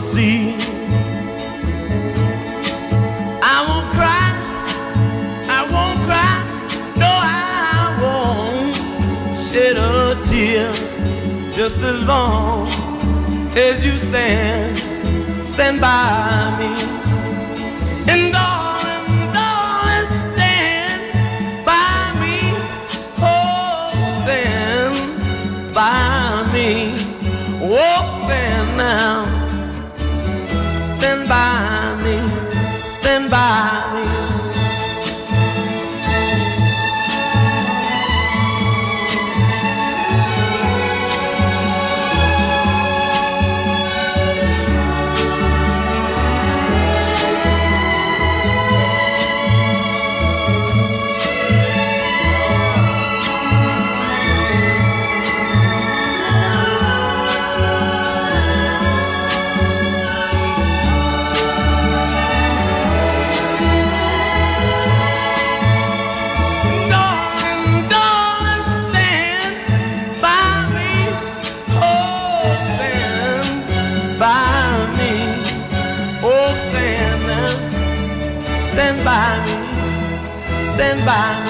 see. I won't cry, I won't cry, no, I won't shed a tear. Just as long as you stand, stand by me. And darling, darling, stand by me. Oh, stand by me. Oh, stand now. stand by.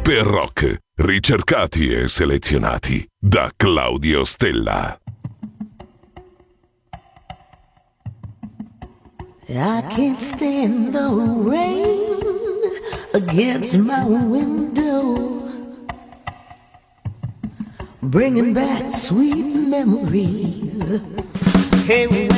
pop e rock, ricercati e selezionati da Claudio Stella. I can't stand the rain against my window, bringing back sweet memories. Hey,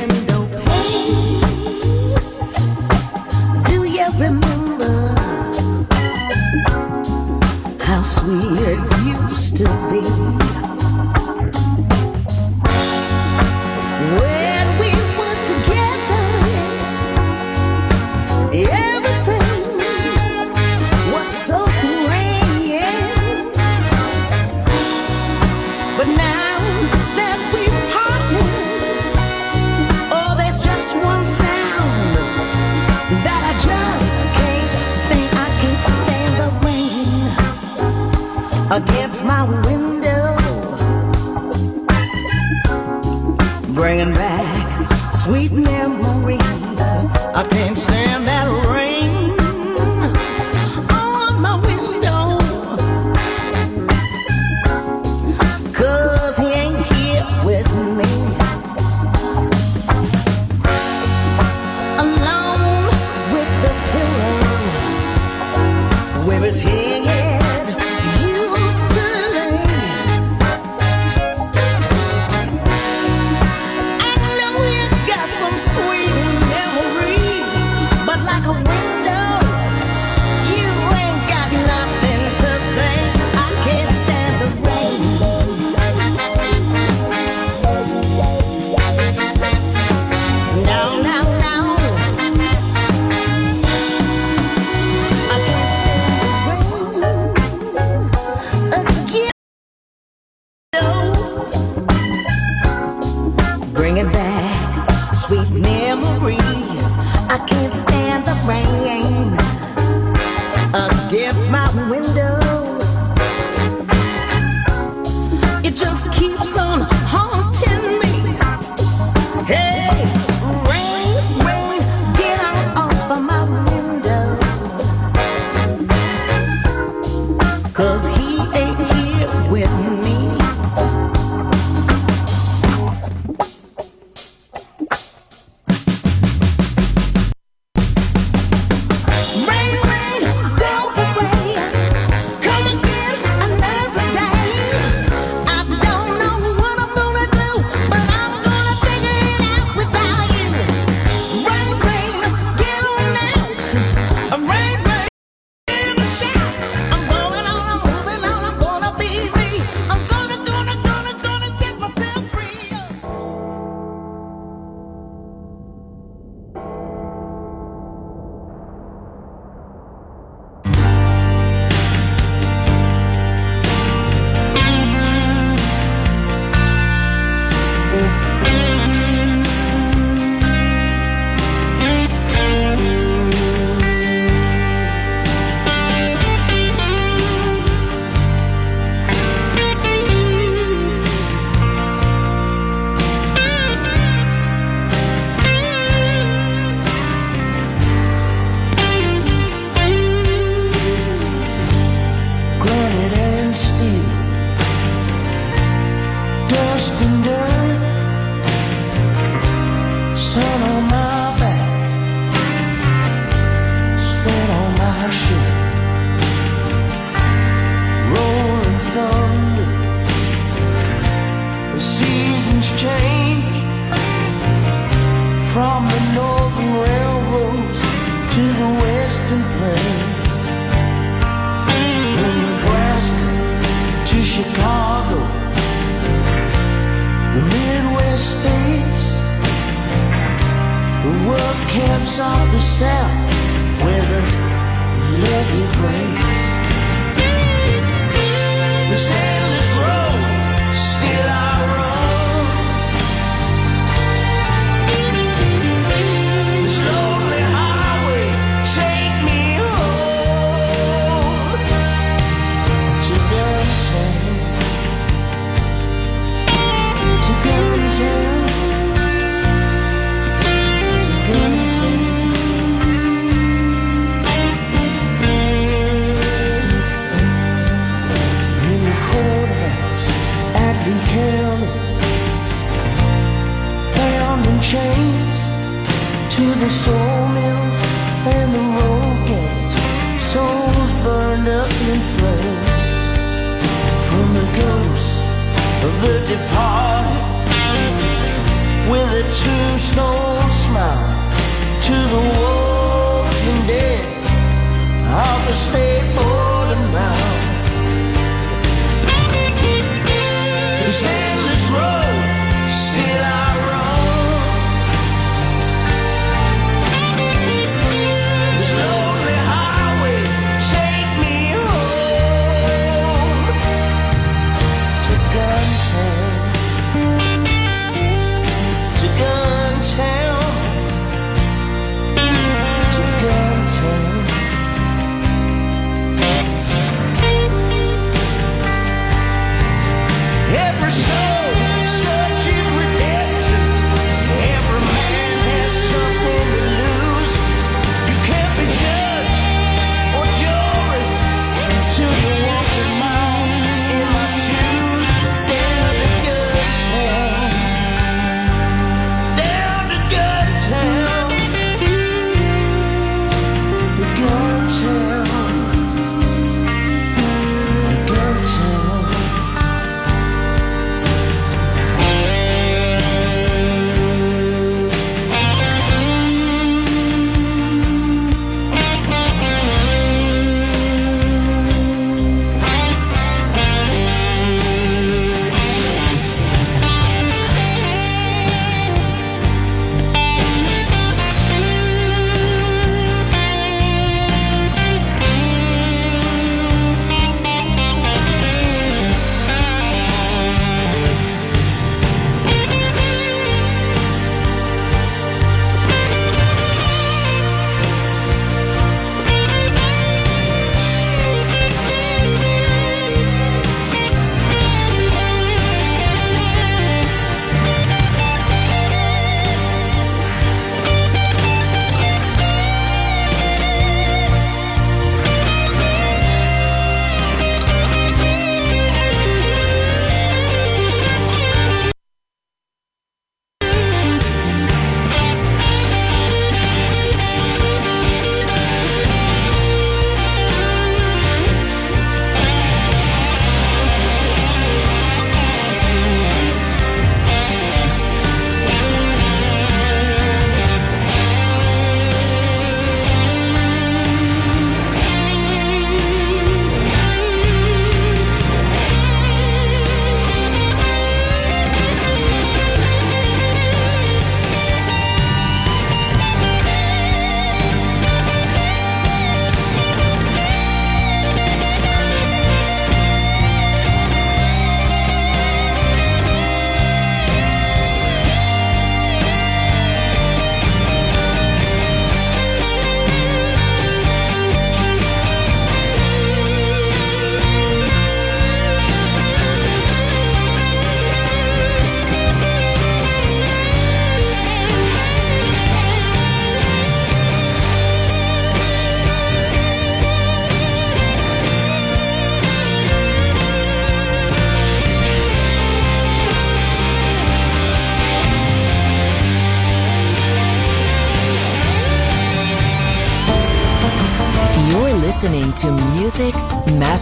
against my window.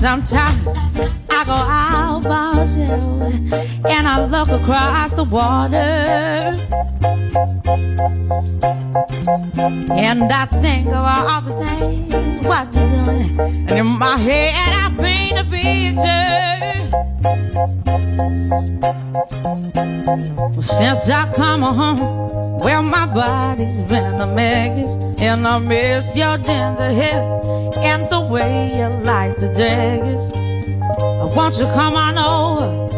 Sometimes I go out by myself and I look across the water. And I think of all the things what you're doing. And in my head I paint a picture. Since I come home, well, my body's been a mess. And I miss your ginger hair and the way you like the daggers. I want you come on over.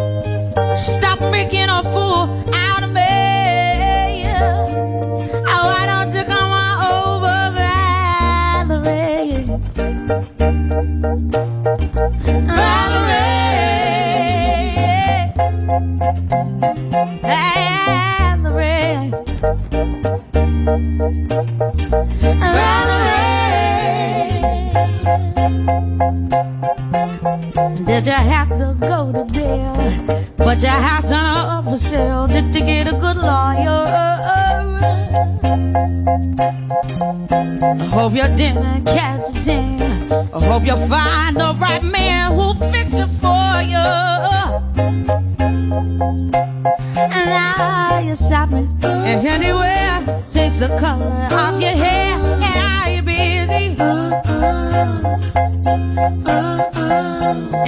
Hope you didn't catch a thing. I hope you find the right man who'll fix it for you. And now you're shopping and anywhere. Change the color of your hair. And are you busy?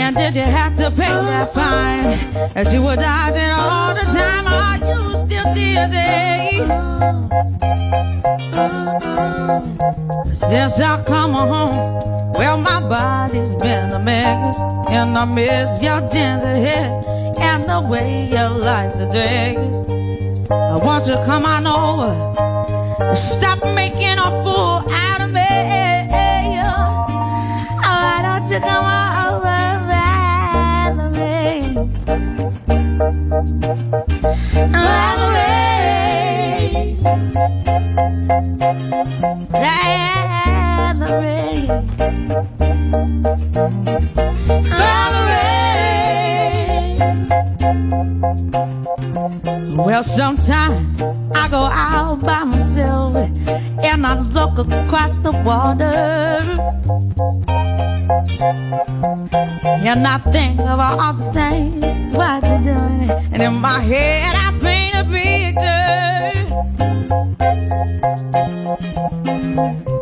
And did you have to pay that fine that you were dodging all the time? Are you still dizzy? Since I come home, well, my body's been a mess. And I miss your ginger hair and the way you like the dress. I want you to come on over. Stop the water. And I think of all the things what you're doing. And in my head I paint a picture.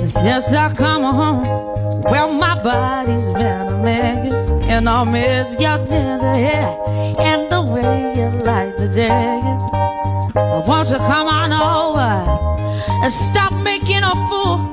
Since I come home, well my body's been a mess. And I miss your ginger hair and the way you light the day. I want you come on over and stop making a fool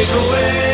take away.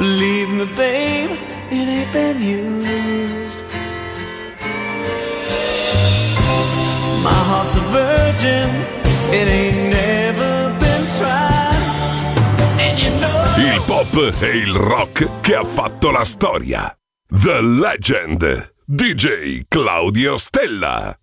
Believe me, babe, it ain't been used. My heart's a virgin, it ain't never been tried. And you know. Il pop e il rock che ha fatto la storia. The Legend. DJ Claudio Stella.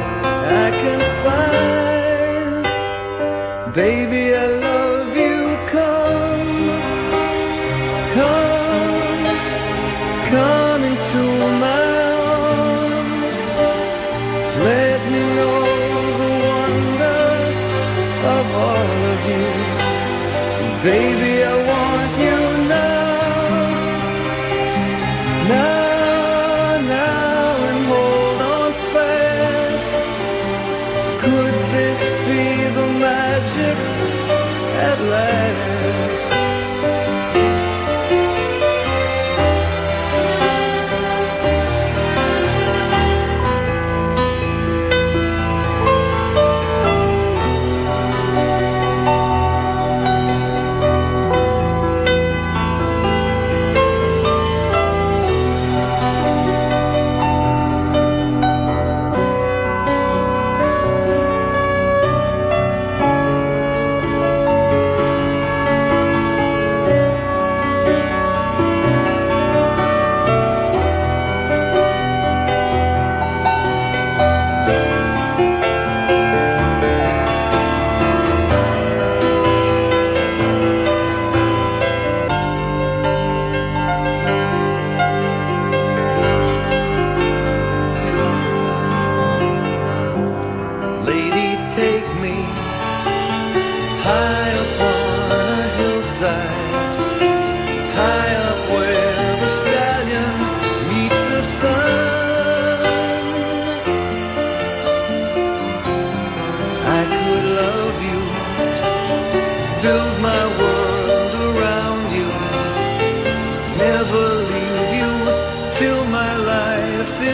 I can find, baby.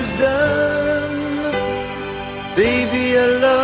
Is done. Baby, I love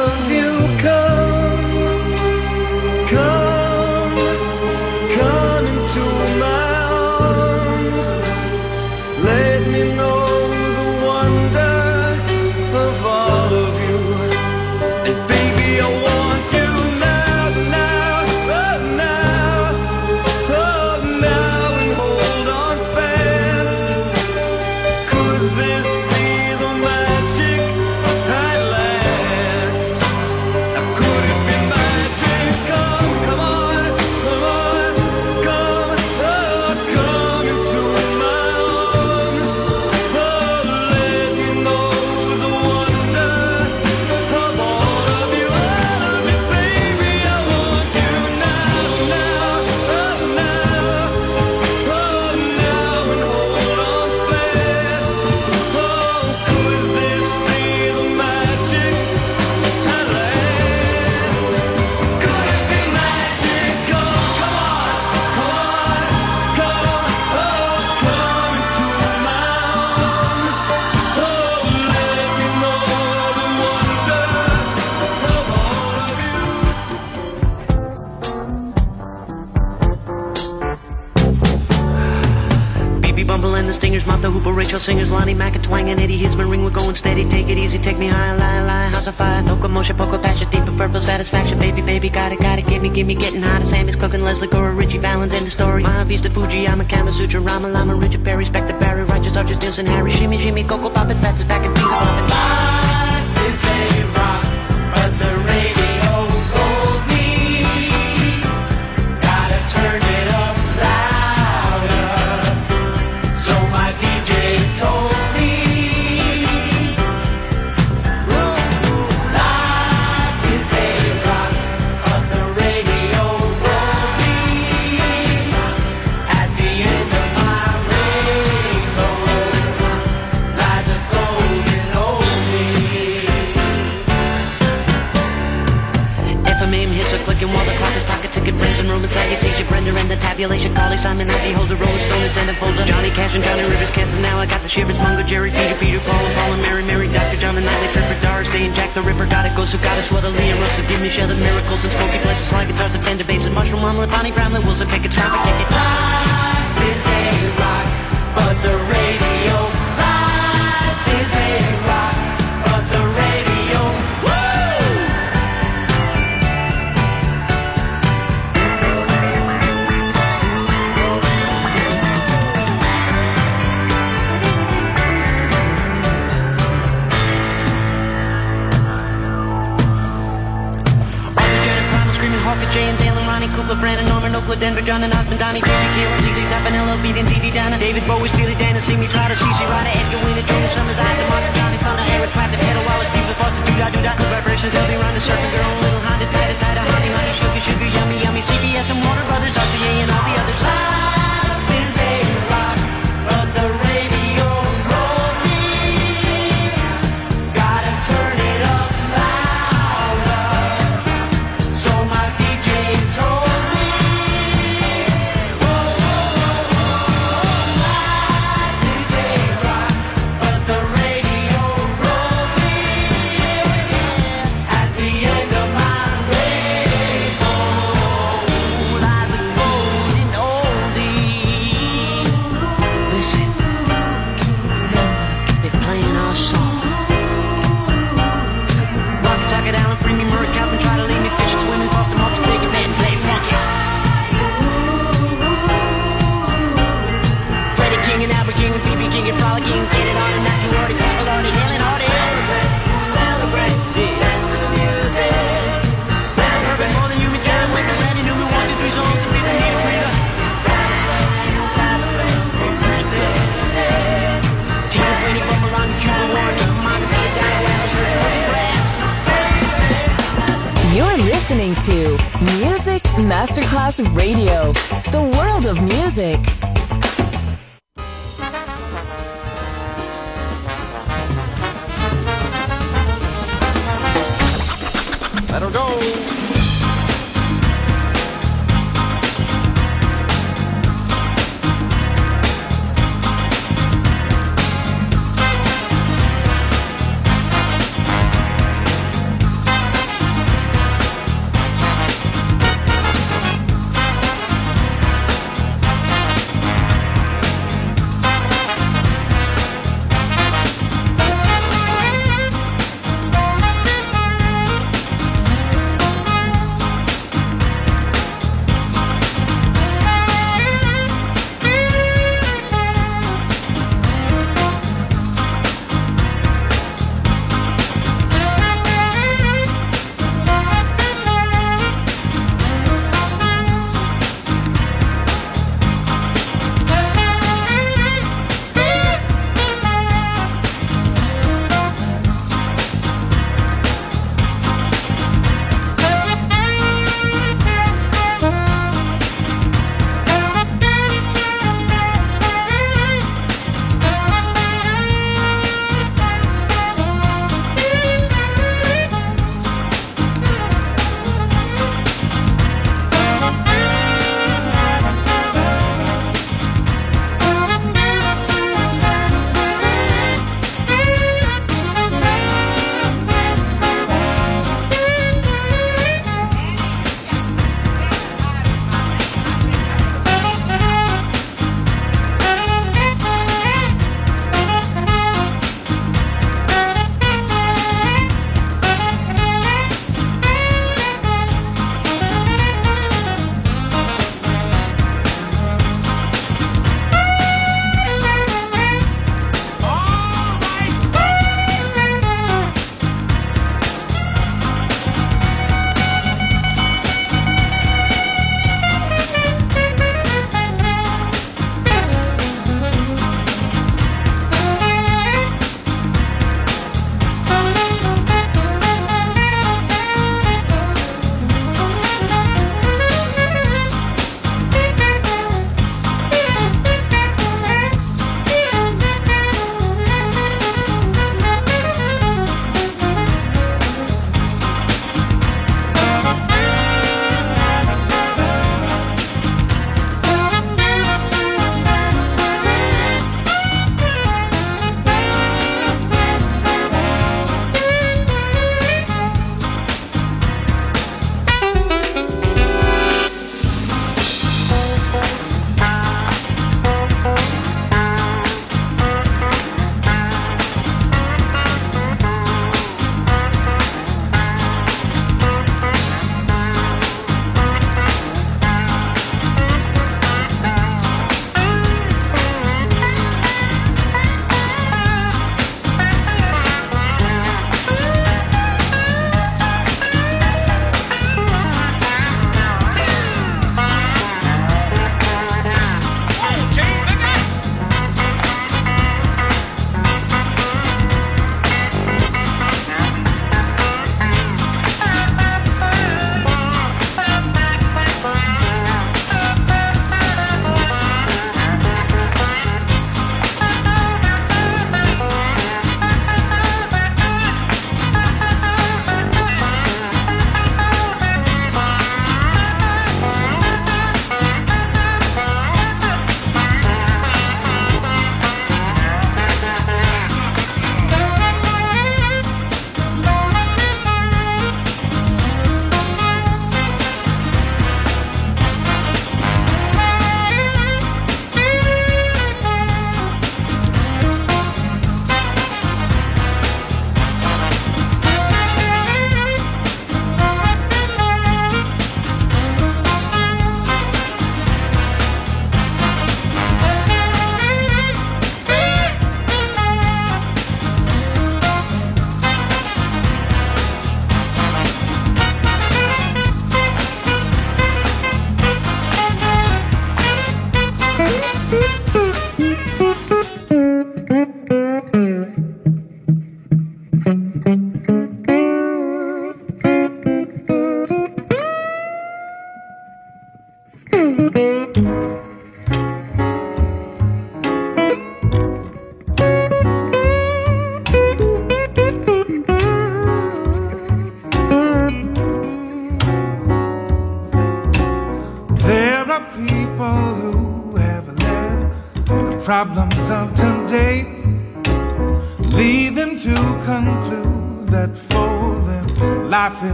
Rachel Singers, Lonnie Mack, and Eddie Hisman, ring, we're going steady, take it easy, take me high, lie, lie, house of fire, no commotion, poker, passion, deep purple satisfaction, baby, baby, got it, got it, give me, give me, getting hot, Sammy's cooking, Lesley Gore, Ritchie Valens, end the story, Maha Vista, Fuji, I'm a Kama Sutra, Rama Lama, Richard Perry, Spector Barry, Righteous Archies, Nilsson, Harry, Shimmy, Jimmy, Coco, Poppin', Fats is back and finger poppin'. Life is a salutation and the tabulation Carly Simon Ivy Holder Rolling Stone and Send folder Johnny Cash and Johnny Rivers canceled now I got the shivers Mungo Jerry Peter Peter Paul and Paul and Mary Mary Dr. John the Nightly Tripper Doris Day and Jack the Ripper Got it goes so got us what a Lee and Russell Give me shelter miracles and smoky places like guitars and Fender basses Mushroom Omelet Bonnie Bramlett Wilson Pickett Stop it kick it Life is a rock But the radio Kukla, Fran and Norman Oakland, Denver, John and Osmond, Donnie, JJ, Cale, ZZ Top and LL Beat Dee Donna, David Bowie, Steely Dan and See Me Cloud, CC Ryder, Edgar Winter, Jonas Summers, Isaac Martin, Johnny Thunder, Eric Clapton, Pedal Wallace, Stephen Foster, Doo Da Doo Da, Cool Vibrations, LB Ronda, Surfing Girl, Little Honda, Tida Tida, Honey Honey, Sugar Sugar, Yummy Yummy, CBS and Warner Brothers, RCA and all the others.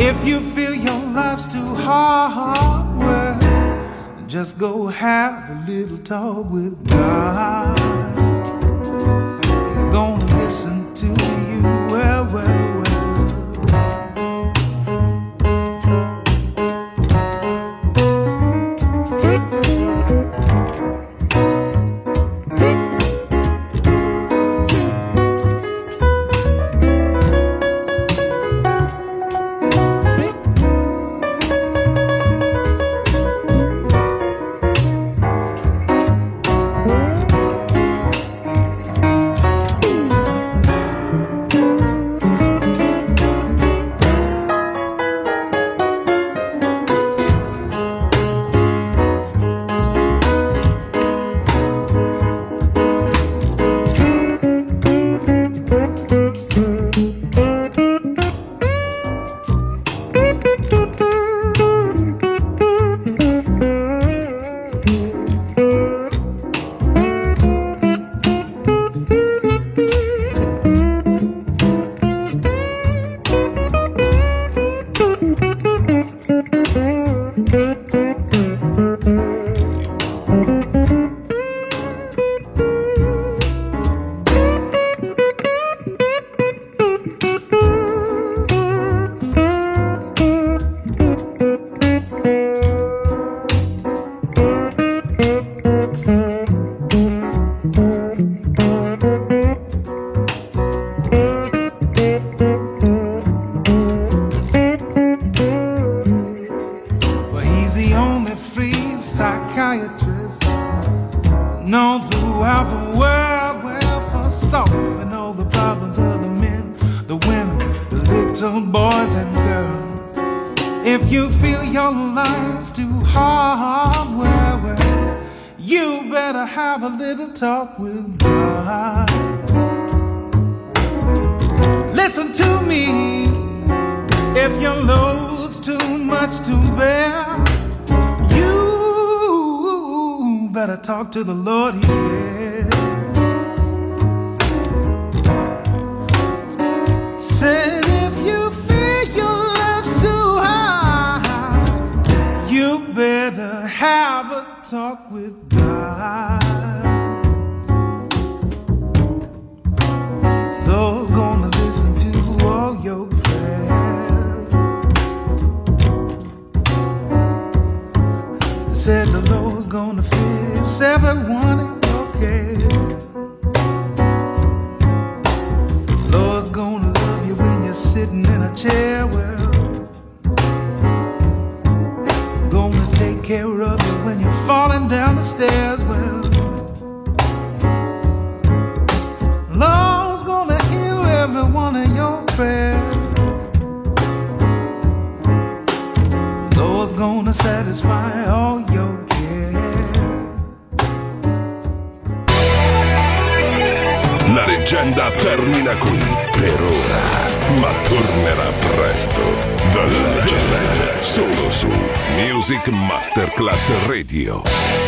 If you feel your life's too hard, just go have a little talk with God. He's gonna listen to you psychiatrist known throughout the world. Well, for solving all the problems of the men, the women, the little boys and girls. If you feel your life's too hard, well, well, you better have a little talk with God. Listen to me. If your load's too much to bear, better talk to the Lord. He cares. Said if you feel your life's too high, you better have a talk with God. Gonna take care of you when you're falling down the stairs. Well, Lord's gonna hear every one your prayers. Lord's gonna satisfy all your. La leggenda termina qui per ora, ma tornerà presto. The Legend, solo su Music Masterclass Radio.